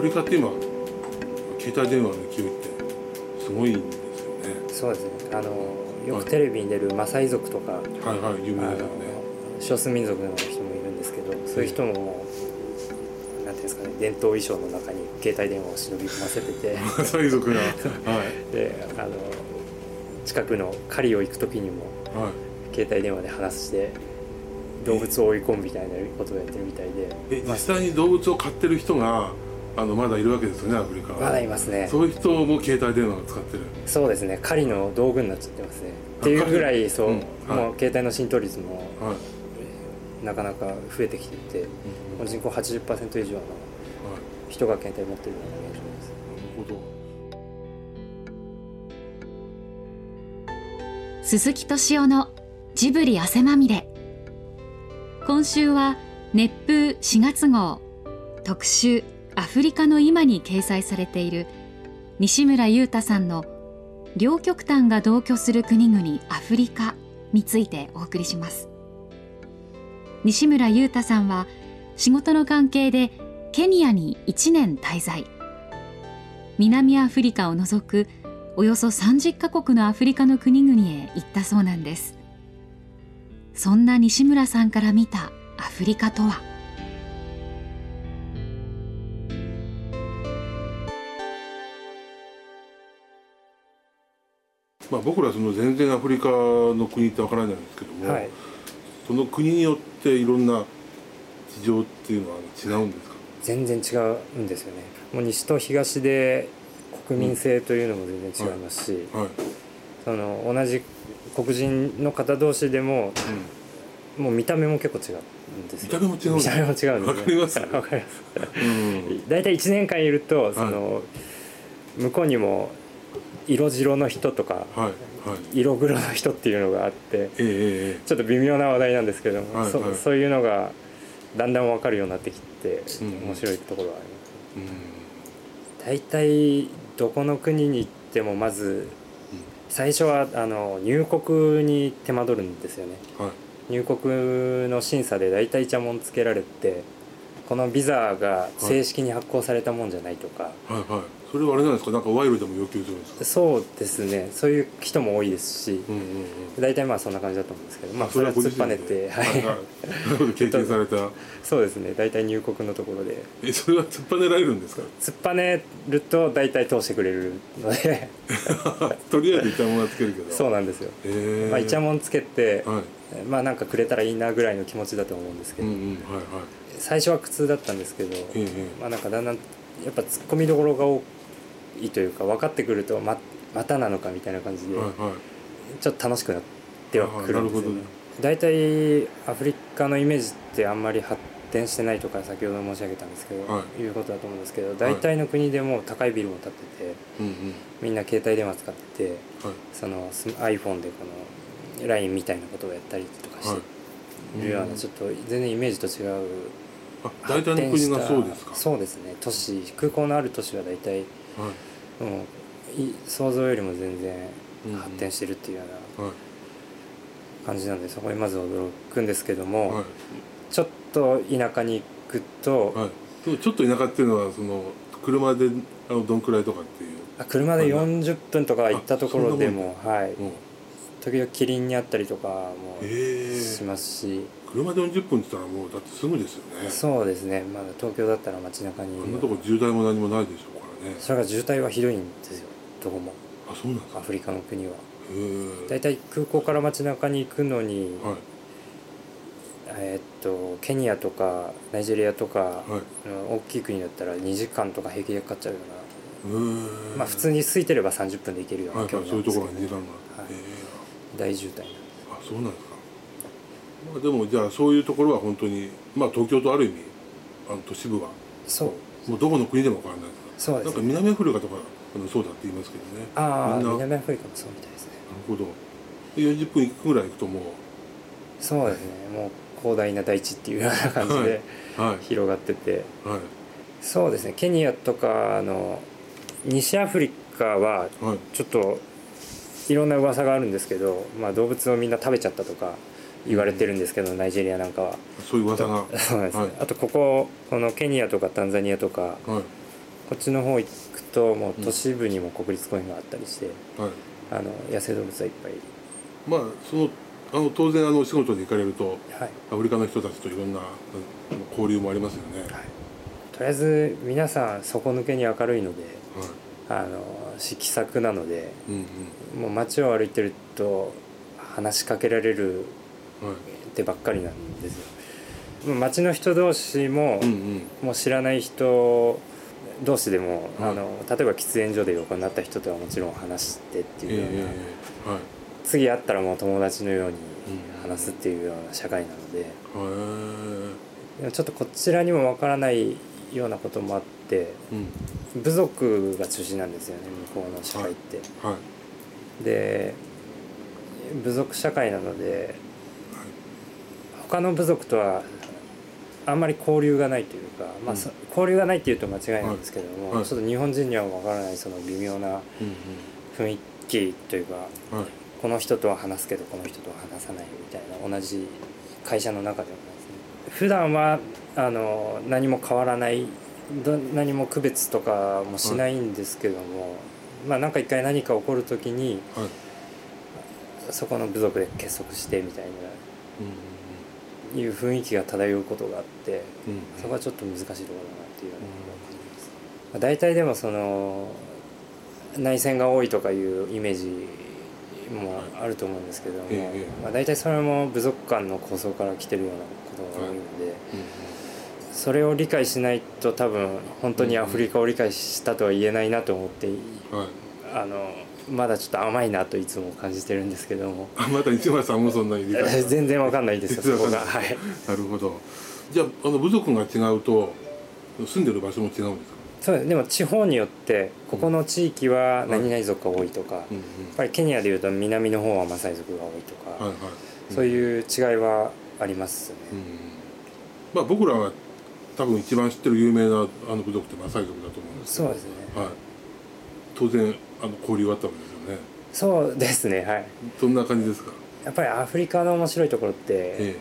フリカって今携帯電話の勢いってすごいんですよね。そうですね。あのよくテレビに出るマサイ族とか、はいはい有名あのですよね少数民族の人もいるんですけどそういう人ももうなんていうんですかね伝統衣装の中に携帯電話を忍び込ませてて。最族が。はい。であの近くの狩りを行く時にもはい。携帯電話で話して動物を追い込むみたいなことをやってるみたいで。え実際に動物を飼ってる人があのまだいるわけですよねアフリカは。まだいますね。そういう人も携帯電話を使ってる。そうですね。狩りの道具になっちゃってますね。っていうぐらいそう、うんはい。もう携帯の浸透率もはい、なかなか増えてきていて、もう人口80%以上のはい。人が携帯持ってるような現状です。なるほど。鈴木敏夫のジブリ汗まみれ。今週は熱風4月号特集アフリカの今に掲載されている西村優太さんの両極端が同居する国々アフリカについてお送りします。西村優太さんは仕事の関係でケニアに1年滞在。南アフリカを除くおよそ30カ国のアフリカの国々へ行ったそうなんです。そんな西村さんから見たアフリカとは？まあ僕らその全然アフリカの国ってわからないんですけども、はい。その国によっていろんな事情っていうのは違うんですか？全然違うんですよね。もう西と東で国民性というのも全然違いますし、はい、その同じ黒人の方同士でももう見た目も結構違うんですよ。見た目も違うんです見た目も違うんですよわかります わかります。うん。大体1年間いるとその、向こうにも色白の人とかはいはい。色黒の人っていうのがあってちょっと微妙な話題なんですけども、はいはい。そそういうのがだんだん分かるようになってきて、うん。面白いところはあります。ええ大体どこの国に行ってもまず最初はあの入国に手間取るんですよね。うんはい。入国の審査で大体イチャモンつけられてこのビザが正式に発行されたもんじゃないとか、はいはいそれはあれなんですか？なんかワイルでも要求するんですか？そうですね。そういう人も多いですし。うんうんうん。大体まあそんな感じだと思うんですけど。まああそれは突っぱねて。はいはい。経験された。そうですね。大体入国のところで。えそれは突っぱねられるんですか？突っぱねると大体通してくれるので。とりあえずイチャモンはつけるけど。そうなんですよ、ええまあ、イチャモンつけて、はい。まあなんかくれたらいいなぐらいの気持ちだと思うんですけど、うんうん。はいはい。最初は苦痛だったんですけど、ええ。まあなんかだんだんやっぱ突っ込みどころが多いというか分かってくるとままたなのかみたいな感じで、はいはい。ちょっと楽しくなってはくるんですよね。大体アフリカのイメージってあんまり発展してないとか先ほど申し上げたんですけど、、はい。うことだと思うんですけど大体の国でも高いビルも建っててうんうん。みんな携帯電話使ってはい。そのス iPhone でこの LINE みたいなことをやったりとかしてい。るようなちょっと全然イメージと違うあ大体の国がそうですか？そうですね。都市空港のある都市は大体はいもうい想像よりも全然発展してるっていうようなはい。感じなんでそこにまず驚くんですけども、はい。ちょっと田舎に行くと、はい。ちょっと田舎っていうのはその車であのどんくらいとかっていう。あ車で40分とか行ったところでもはい。うん。時々キリンにあったりとかもええ。しますし、車で40分って言ったらもうだってすぐですよね。そうですね。まだ東京だったら街中に。こんなとこ渋滞も何もないでしょね。それが渋滞はひどいんですよ。どこも。あそうなんですか。アフリカの国は。大体空港から街中に行くのに、はい。えーっとケニアとかナイジェリアとか、はい。大きい国だったら2時間とか平気でかかっちゃうような。まあ普通に空いてれば30分で行けるようはない距はいそういうところに時間があはい。大渋滞なんでえあそうなんですか。まあでもじゃあそういうところは本当にまあ東京とある意味あの都市部は。すそう。もうどこの国でも変わらないですそうですね。南アフリカとかそうだって言いますけどね。ああ南アフリカもそうみたいですね。ほど。で40分行くぐらい行くともそうですね。もう広大な大地っていうような感じでうはい。広がってて。はい。そうですね。ケニアとかあの西アフリカははい。ちょっといろんな噂があるんですけど、まあ、動物をみんな食べちゃったとか言われてるんですけど、ナイジェリアなんかは。そういう噂が。そうなんです。ね、はい。あとこここのケニアとかタンザニアとかはいこっちの方行くともう都市部にも国立公園があったりして、はい。あの野生動物はいっぱい。まあそのあの当然あのお仕事に行かれるとはい。アフリカの人たちといろんな交流もありますよね。とりあえず皆さん底抜けに明るいのではい。あの色作なのでうんうん。もう街を歩いてると話しかけられるはい。ってばっかりなんですよ。街の人同士も、うんうん。もう知らない人同士でも、はい。あの例えば喫煙所で横になった人とはもちろん話してってええいうような、ええはい。次会ったらもう友達のようにうん。話すっていうような社会なのでちょっとこちらにもわからないようなこともあってえうん。部族が中心なんですよね向こうの社会って。はいで部族社会なので他の部族とはあんまり交流がないというか、まあ、そ交流がないっていうと間違いなんですけども、はい。はい。ちょっと日本人にはわからないその微妙なうん雰囲気というかうんはい。この人とは話すけどこの人とは話さないみたいな同じ会社の中でもですね。普段はあの何も変わらないど何も区別とかもしないんですけども、まあなんか一回何か起こる時にはい。そこの部族で結束してみたいなうんいう雰囲気が漂うことがあってうん。うんそこはちょっと難しいところだなっていうような感じます、まあ、大体でもその内戦が多いとかいうイメージもあると思うんですけども、ええまあ、大体それも部族間の構想から来てるようなことが多いので、それを理解しないと多分本当にアフリカを理解したとは言えないなと思って、うん。はい。あのまだちょっと甘いなといつも感じてるんですけども。あまた市村さんもそんなに 全然わかんないです よそこが。はい。なるほど。じゃああの部族が違うと住んでる場所も違うんですか？そうですでも地方によってここの地域は何々族が多いとか、うんやっぱりケニアでいうと南の方はマサイ族が多いとか、うんはい。はいそういう違いはありますね、うんまあ僕らは多分一番知ってる有名なあの部族ってマサイ族だと思うんですけど。そうですね。はい当然あの交流があったわけですよね。そうですねはい。どんな感じですか？やっぱりアフリカの面白いところってえ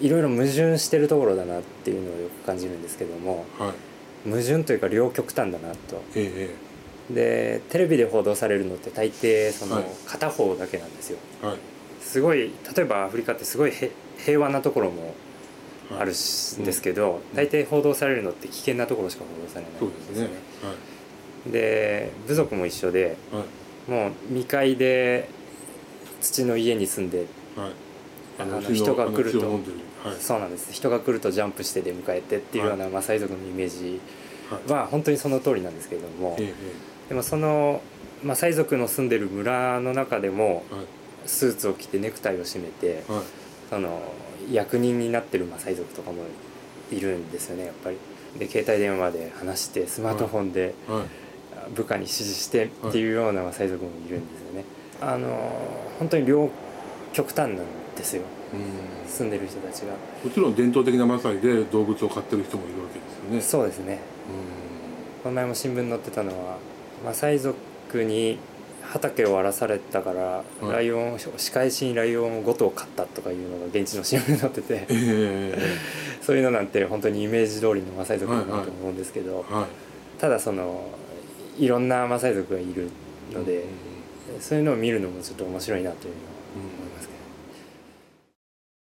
いろいろ矛盾してるところだなっていうのをよく感じるんですけどもえはい。矛盾というか両極端だなと。ええでテレビで報道されるのって大抵そのはい。片方だけなんですよ。えはい。すごい例えばアフリカってすごいへ平和なところもはい。あるしですけど、大抵報道されるのって危険なところしか報道されないそうんでねですすね。で部族も一緒ではい。もう未開で土の家に住んではい。はいあの血人が来ると。はい。そうなんです。人が来るとジャンプして出迎えてっていうようなマサイ族のイメージは本当にその通りなんですけれどもえでもそのマサイ族の住んでる村の中でもえはい。スーツを着てネクタイを締めてはい。その役人になってるマサイ族とかもいるんですよねやっぱり。で携帯電話で話してスマートフォンではい部下に指示してっていうようなマサイ族もいるんですよね。あの本当に両極端なんですよ。うん。住んでる人たちが。もちろん伝統的なマサイで動物を飼ってる人もいるわけですよね。そうですね。この前も新聞に載ってたのはマサイ族に畑を荒らされたから、い。ライオンを仕返しにライオンを5頭飼ったとかいうのが現地の新聞に載ってて。うんえ。そういうのなんて本当にイメージ通りのマサイ族だなと思うんですけど、えはい。ただそのいろんなマサイ族がいるので、そういうのを見るのもちょっと面白いなというのは思いますけど、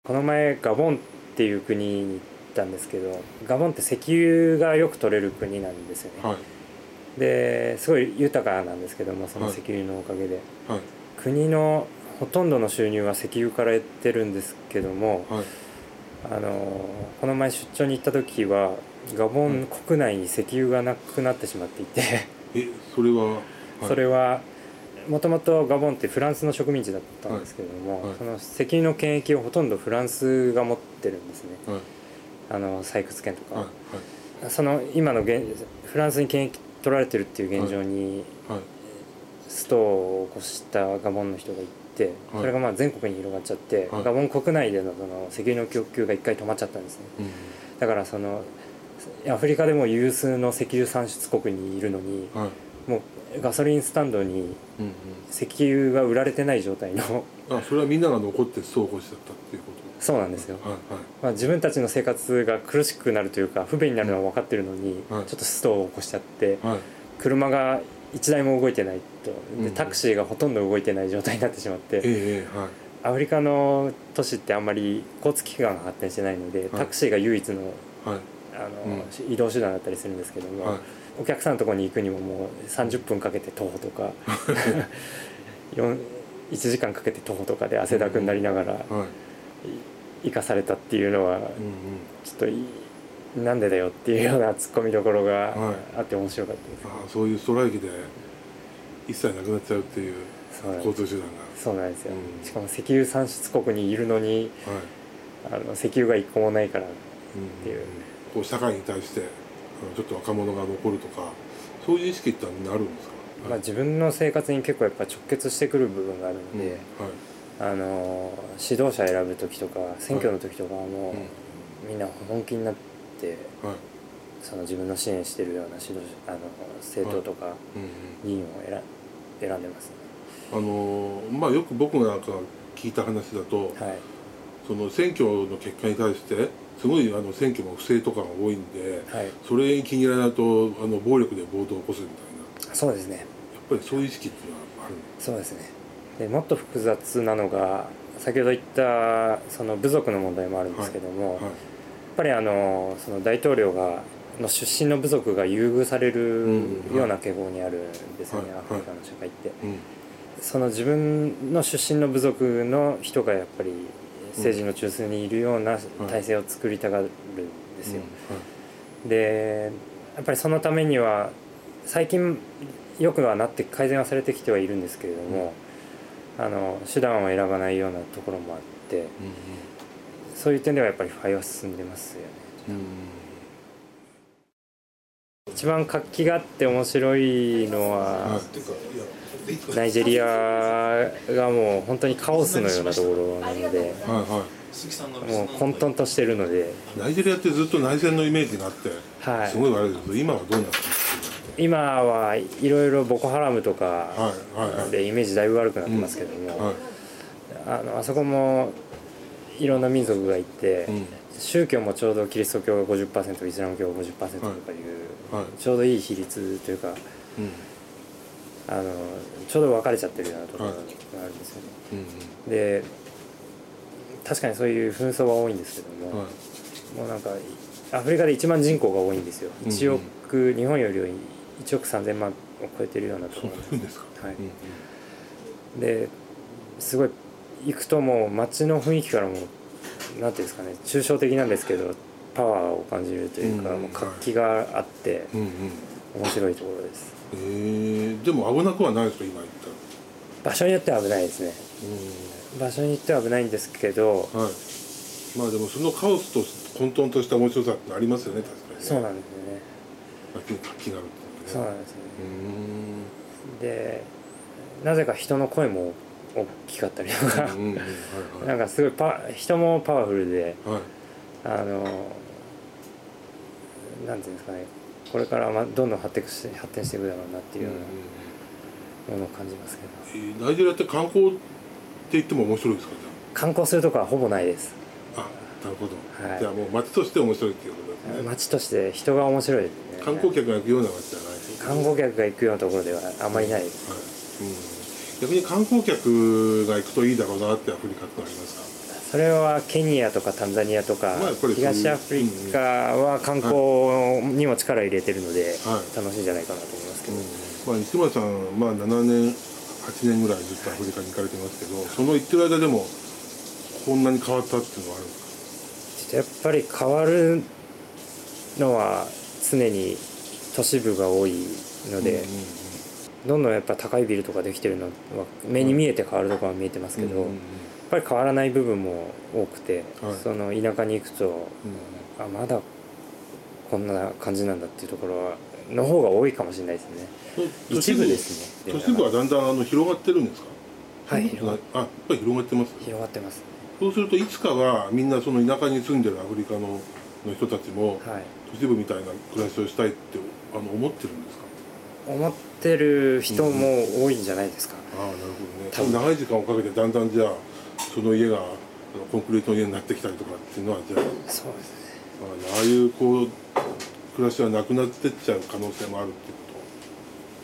この前ガボンっていう国に行ったんですけどガボンって石油がよく取れる国なんですよね、はい。ですごい豊かなんですけどもその石油のおかげで、はい。国のほとんどの収入は石油から得てるんですけどもはい。あのこの前出張に行った時はガボン国内に石油がなくなってしまっていてえそれは、はい。それはもともとガボンってフランスの植民地だったんですけれども、はい。はいその石油の権益をほとんどフランスが持ってるんですね。はい。あの採掘権とか、はい。その今の現フランスに権益取られてるっていう現状にはい。ストを起こしたガボンの人がいて、はい。それがまあ全国に広がっちゃって、はい。ガボン国内でのその石油の供給が一回止まっちゃったんですね。うん。だからそのアフリカでも有数の石油産出国にいるのにはい。もうガソリンスタンドにうん石油が売られてない状態のうんあそれはみんなが残ってストを起こしちゃったっていうこと？そうなんですよ、はいはい。まあ、自分たちの生活が苦しくなるというか不便になるのは分かってるのに、はい。ちょっとストを起こしちゃってはい。車が1台も動いてないとうん。でタクシーがほとんど動いてない状態になってしまって、ええええはい。アフリカの都市ってあんまり交通機関が発展してないので、タクシーが唯一のはいあの、移動手段だったりするんですけども、はい。お客さんのところに行くにももう30分かけて徒歩とか 4 1時間かけて徒歩とかで汗だくになりながらはい。行かされたっていうのはうんうん。ちょっといなんでだよっていうようなツッコミどころがはい。あって面白かったです、ああそういうストライキで一切なくなっちゃうっていう交通手段そうなんですよ、うん。しかも石油産出国にいるのにがはい。あの石油が一個もないからう。んていうこう社会に対してちょっと若者が残るとかそういう意識ってのはあるんですか？まあ、自分の生活に結構やっぱ直結してくる部分があるので、はい。あの指導者選ぶ時とか選挙の時とかはもうんう、みんな本気になってはい。その自分の支援してるような指導者あの政党とかうんうん。議員を選選んでますね。あのまあよく僕がなんか聞いた話だと、はい。その選挙の結果に対してすごいあの選挙も不正とかが多いんではい。それに気に入らないとあの暴力で暴動を起こすみたいな。そうですね。やっぱりそういう意識っていうのはあるんそうですね。でもっと複雑なのが先ほど言ったその部族の問題もあるんですけども、はい。やっぱりあのその大統領がの出身の部族が優遇されるうんような傾向にあるんですよね、はい。アフリカの社会って。うん。その自分の出身の部族の人がやっぱり政治の中枢にいるような体制を作りたがるんですよ。でやっぱりそのためには最近よくはなって改善はされてきてはいるんですけれども、あの手段を選ばないようなところもあってうんそういう点ではやっぱり腐敗は進んでますよね。うん。うん一番活気があって面白いのははいナイジェリアがもう本当にカオスのようなところなのではいはもう混沌としてるので、いナイジェリアってずっと内戦のイメージがあってはい。す、ごい悪いですけど今はどうなってるんです今はいろいろボコハラムとかでイメージだいぶ悪くなってますけども、はいあのあそこもいろんな民族がいて、うん。宗教もちょうどキリスト教が50%イスラム教が50%とかいう、はい。ちょうどいい比率というかうんあのちょうど分かれちゃってるようなところがあるんですよね。うんで確かにそういう紛争は多いんですけども、うんはい。もうなんかアフリカで1万人口が多いんですよ。うんうん。1億、日本より1億3000万を超えてるようなとそうころですか。はい。うんですごい行くともう街の雰囲気からもなんていうんですかね抽象的なんですけどパワーを感じるというか、うん。もう活気があってうんうん。面白いところですえー、でも危なくはないですか今言っ場所によっては危ないですね。た場所によっては危ないんですけどうんはい。まあでもそのカオスと混沌とした面白さってありますよね確かにね。そうなんですよね。街に活気があるっていうね。そうなんですね。うでなぜか人の声も大きかったりとかうんうんうんはいなんかすごいパ人もパワフルではいはい。あのなんていうんですかねこれからまどんどん発展して発展していくだろうなっていうようなものを感じますけど。えーナイジェリアって観光って言っても面白いですかじ観光するとこはほぼないです。ゃああなるほど、はい。じゃあもう街として面白いっていうことですね。街として人が面白いね。観光客が行くような街じゃない観光客が行くようなところではあまりないです。はい。うん、逆に観光客が行くといいだろうなってアフリカってのありますか？それはケニアとかタンザニアとか、東アフリカは観光にも力入れてるので、はい。楽しいんじゃないかなと思いますけど、まあ、西村さん、まあ、7年8年ぐらいずっとアフリカに行かれてますけどその行ってる間でもこんなに変わったっていうのはあるんですやっぱり変わるのは常に都市部が多いのかで、どんどんやっぱ高いビルとかできてるのは目に見えて変わるところは見えてますけど、うんうんうんぱり変わらない部分も多くて、はい。その田舎に行くとうん。あまだこんな感じなんだっていうところはの方が多いかもしれないですね。一部ですね。都市部はだんだんあの広がってるんですか？はいそん。なことないあやっぱり広がってます？広がってます。そうするといつかはみんなその田舎に住んでるアフリカのの人たちもはい。都市部みたいな暮らしをしたいってあの思ってるんですか？思ってる人も多いんじゃないですか、ああなるほどね。多分。長い時間をかけてだんだんじゃあその家がコンクリートの家になってきたりとかっていうのはじゃあそうですね。ああいうこう暮らしはなくなってっちゃう可能性もあるっていうこ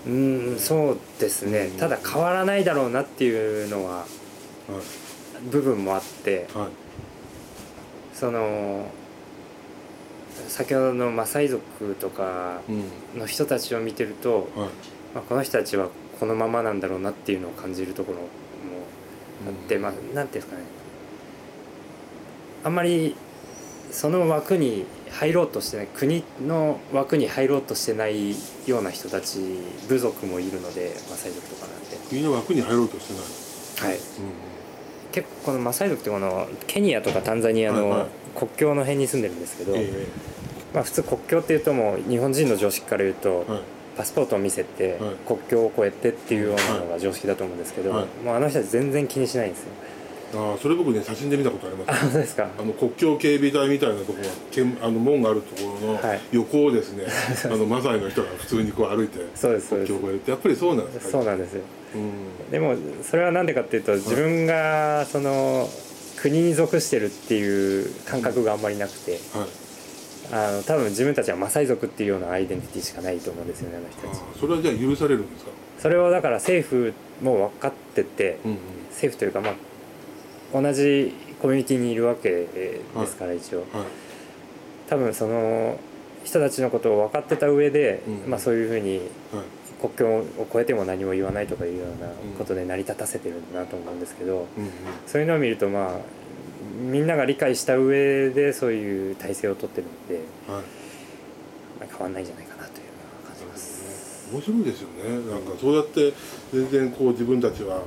うんそうですね。ただ変わらないだろうなっていうのはとはい。部分もあってはい。その先ほどのマサイ族とかうん。の人たちを見てると、はい。まあ、この人たちはこのままなんだろうなっていうのを感じるところって、まあなんていうんですかね。あんまりその枠に入ろうとしてない国の枠に入ろうとしてないような人たち部族もいるのでマサイ族とかなんで、国の枠に入ろうとしてない、はい、うん。結構このマサイ族ってこのケニアとかタンザニアのはいはい。国境の辺に住んでるんですけど、えまあ、普通国境っていうともう日本人の常識から言うと、えはいパスポートを見せて、はい。国境を越えてっていうようなのが常識だと思うんですけど、はい。もうあの人たち全然気にしないんですよ。ああそれ僕ね写真で見たことあります。あ本当ですか。あの国境警備隊みたいなところんあの門があるところのはい。横をですね、あのマサイの人が普通にこう歩いてそうですやっぱりそうなんですか？そうなんですよ。うん。でもそれは何でかっていうと自分がその国に属してるっていう感覚があんまりなくて。はいあの多分自分たちはマサイ族っていうようなアイデンティティしかないと思うんですよねあの人たち。それはじゃあ許されるんですか？それをだから政府も分かっててうんうん。政府というかまあ同じコミュニティにいるわけですから一応。はい。多分その人たちのことを分かってた上で、うんまあ、そういうふうにはい。国境を越えても何も言わないとかいうようなことで成り立たせてるんだなと思うんですけど、うんうん。そういうのを見るとまあみんなが理解した上でそういう体制を取ってるんで、はい。まあ、変わんないんじゃないかなというのは感じます。面白いですよね。なんかそうやって全然こう自分たちは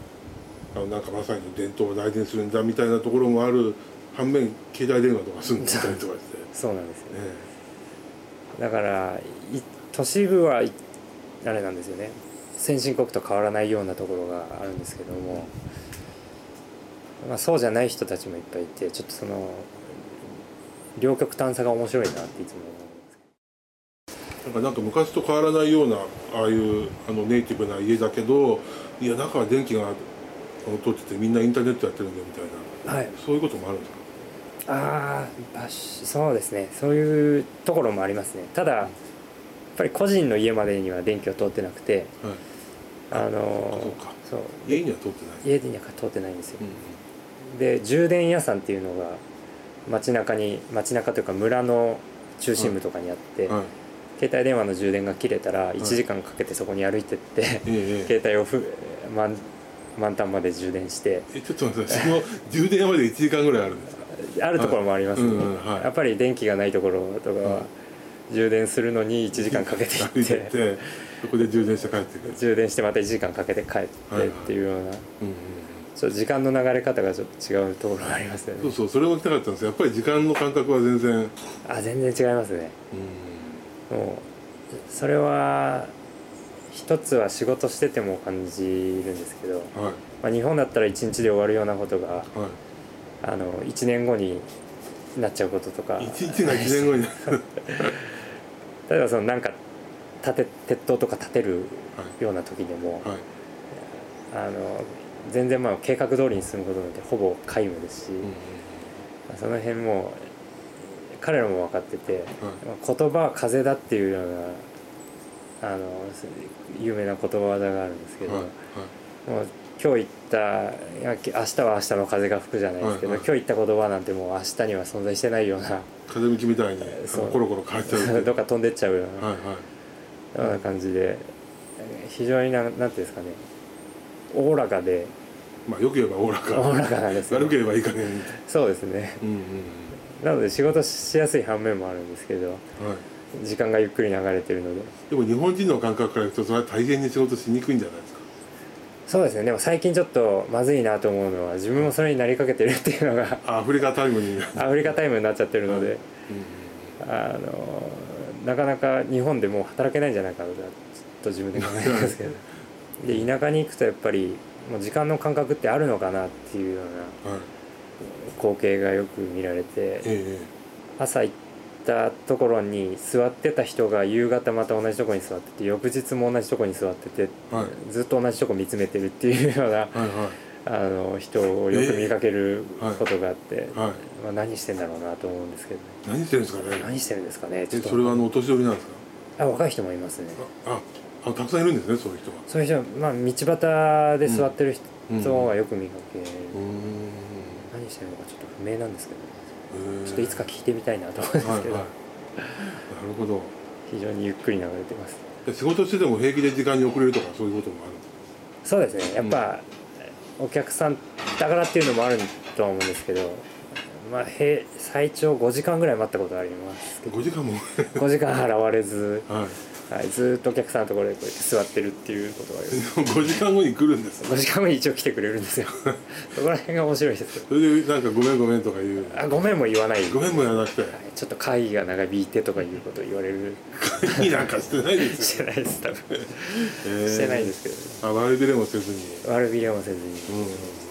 あのなんかまさに伝統を大事にするんだみたいなところもある反面携帯電話とか住んでたりとかして。そうなんですよね。ね。だからい都市部はいあれなんですよね。先進国と変わらないようなところがあるんですけども、まあ、そうじゃない人たちもいっぱいいてちょっとその両極端さが面白いなっていつも思うんですなんかなんか昔と変わらないようなああいうあのネイティブな家だけどいや中は電気が通っててみんなインターネットやってるんだよみたいな。はい。そういうこともあるんですか？あそうですね。そういうところもありますね。ただやっぱり個人の家までには電気は通ってなくてはい。あのあそうか。そう。家には通ってない。家には通ってないんですよ。うんで充電屋さんっていうのが街中に街中というか村の中心部とかにあって、はい携帯電話の充電が切れたら1時間かけてそこに歩いてって、携帯をふ満満タンまで充電して。えちょっと待ってその充電まで1時間ぐらいあるんですか？あるところもありますね、うんうんはい。やっぱり電気がないところとかは、充電するのに1時間かけて行ってそこで充電して帰ってくる。充電してまた1時間かけて帰ってっていうような、うんうんうんちょっと時間の流れ方がちょっと違うところがありますよね。そうそうそれも聞きたかったんです。よやっぱり時間の感覚は全然。あ全然違いますね。もうそれは一つは仕事してても感じるんですけど、はい。まあ、日本だったら1日で終わるようなことがはあの1年後になっちゃうこととか。い一日が1年後に。例えばそのなんか立て鉄塔とか建てるはい。ような時でも、はい。あの全然まあ計画通りに進むことなんてほぼ皆無ですし、その辺も彼らも分かってて、言葉は風だっていうようなあの有名な言葉技があるんですけど、もう今日言った明日は明日の風が吹くじゃないですけど、今日言った言葉なんてもう明日には存在してないような風向きみたいにコロコロ変わっちゃう。どっか飛んでっちゃうような、ような感じで非常にななんていうんですかねおおらかで。まあよく言えばおおらか。おおらかなんですよ。悪ければいい加減そうですね。うんうん。なので仕事しやすい反面もあるんですけどうんはい。時間がゆっくり流れてるので。でも日本人の感覚からいくとそれは大変に仕事しにくいんじゃないですか？そうですね。でも最近ちょっとまずいなと思うのは自分もそれになりかけてるっていうのがあアフリカタイムに。アフリカタイムになっちゃってるので、うんあのなかなか日本でもう働けないんじゃないかなと自分で考えてますけどで田舎に行くとやっぱりもう時間の感覚ってあるのかなっていうようなはい。光景がよく見られてええ朝行ったところに座ってた人が夕方また同じところに座ってて翌日も同じところに座っててはい。ずっと同じとこ見つめてるっていうようなはいはい。あの人をよく見かけることがあって、はい。まあ、何してんだろうなと思うんですけど、何してるんですかね。何してるんですかねちょえっと。それはあのお年寄りなんですか？あ若い人もいますね。ああたくさんいるんですねそういう人は。そういう人は、まあ、道端で座ってる人はよく見かけ、うーん。何してるのかちょっと不明なんですけど、ちょっといつか聞いてみたいなと思うんですけど、はいはい。なるほど。非常にゆっくり流れてます。で仕事してても平気で時間に遅れるとかそういうこともあるそうですね。やっぱ、お客さんだからっていうのもあるとは思うんですけど。まあ平最長5時間ぐらい待ったことありますけど。5時間も。5時間現れず、はいはい、ずっとお客さんのところでこうやって座ってるっていうことがあります5時間後に来るんです5時間後に一応来てくれるんですよ。そこら辺が面白いですよ。それでなんかごめんごめんとか言うあごめんも言わない。ごめんもやらなくて。はいちょっと会議が長引いてとかいうことを言われる。いいなんかしてないですよ、してないです多分。えー。してないですけど。ねあ悪びれもせずに。悪びれもせずに、うん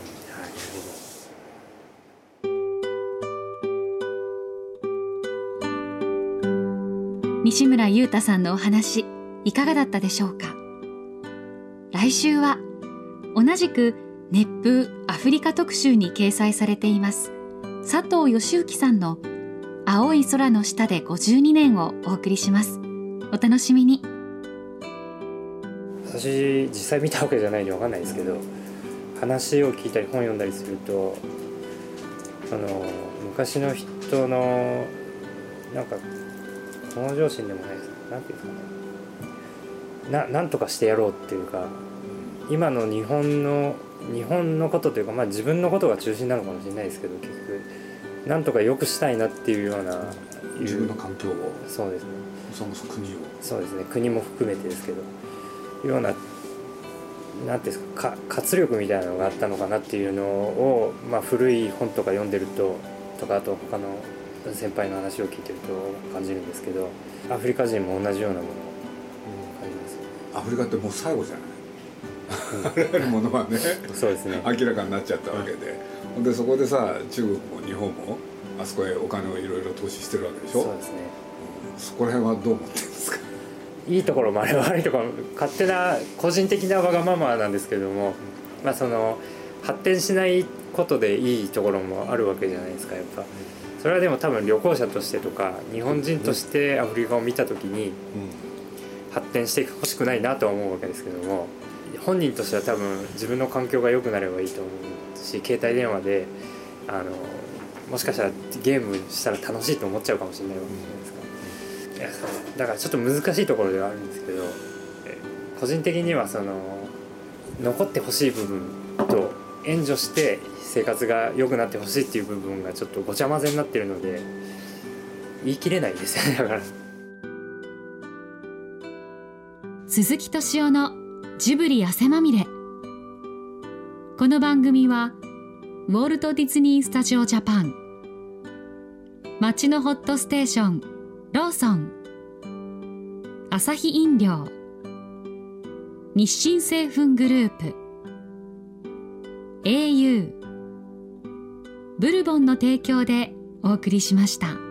西村優太さんのお話いかがだったでしょうか？来週は同じく熱風アフリカ特集に掲載されています佐藤義行さんの青い空の下で52年をお送りします。お楽しみに。私実際見たわけじゃないんで分かんないですけど話を聞いたり本読んだりするとその昔の人のなんか向上心でもないですなんていうんですかね。ななんとかしてやろうっていうか今の日本の日本のことというか、まあ、自分のことが中心なのかもしれないですけど結局なんとか良くしたいなっていうような自分の環境をそうですね。そもそも国を。そうですね。国も含めてですけどようななんていうんですかか活力みたいなのがあったのかなっていうのを、まあ、古い本とか読んでるととかあと他の先輩の話を聞いてると感じるんですけどアフリカ人も同じようなものを感じます。よねアフリカってもう最後じゃない？あるものはねそうですね。明らかになっちゃったわけで、ほんでそこでさ中国も日本もあそこへお金をいろいろ投資してるわけでしょ？そうですね。うん。そこら辺はどう思ってるんですか？いいところもあれば悪いところ。も勝手な個人的なわがままなんですけども、まあその発展しないことでいいところもあるわけじゃないですかやっぱそれはでも多分旅行者としてとか日本人としてアフリカを見た時に発展してほしくないなとは思うわけですけども本人としては多分自分の環境が良くなればいいと思うし携帯電話であのもしかしたらゲームしたら楽しいと思っちゃうかもしれないわけじゃないですか。だからちょっと難しいところではあるんですけどえ個人的にはその残ってほしい部分と援助して生活が良くなってほしいっていう部分がちょっとごちゃ混ぜになってるので言い切れないですよねだから。鈴木敏夫のジブリ汗まみれ。この番組はウォルト・ディズニー・スタジオ・ジャパン。街のホットステーションローソン。アサヒ飲料。日清製粉グループ。Au ブルボンの提供でお送りしました。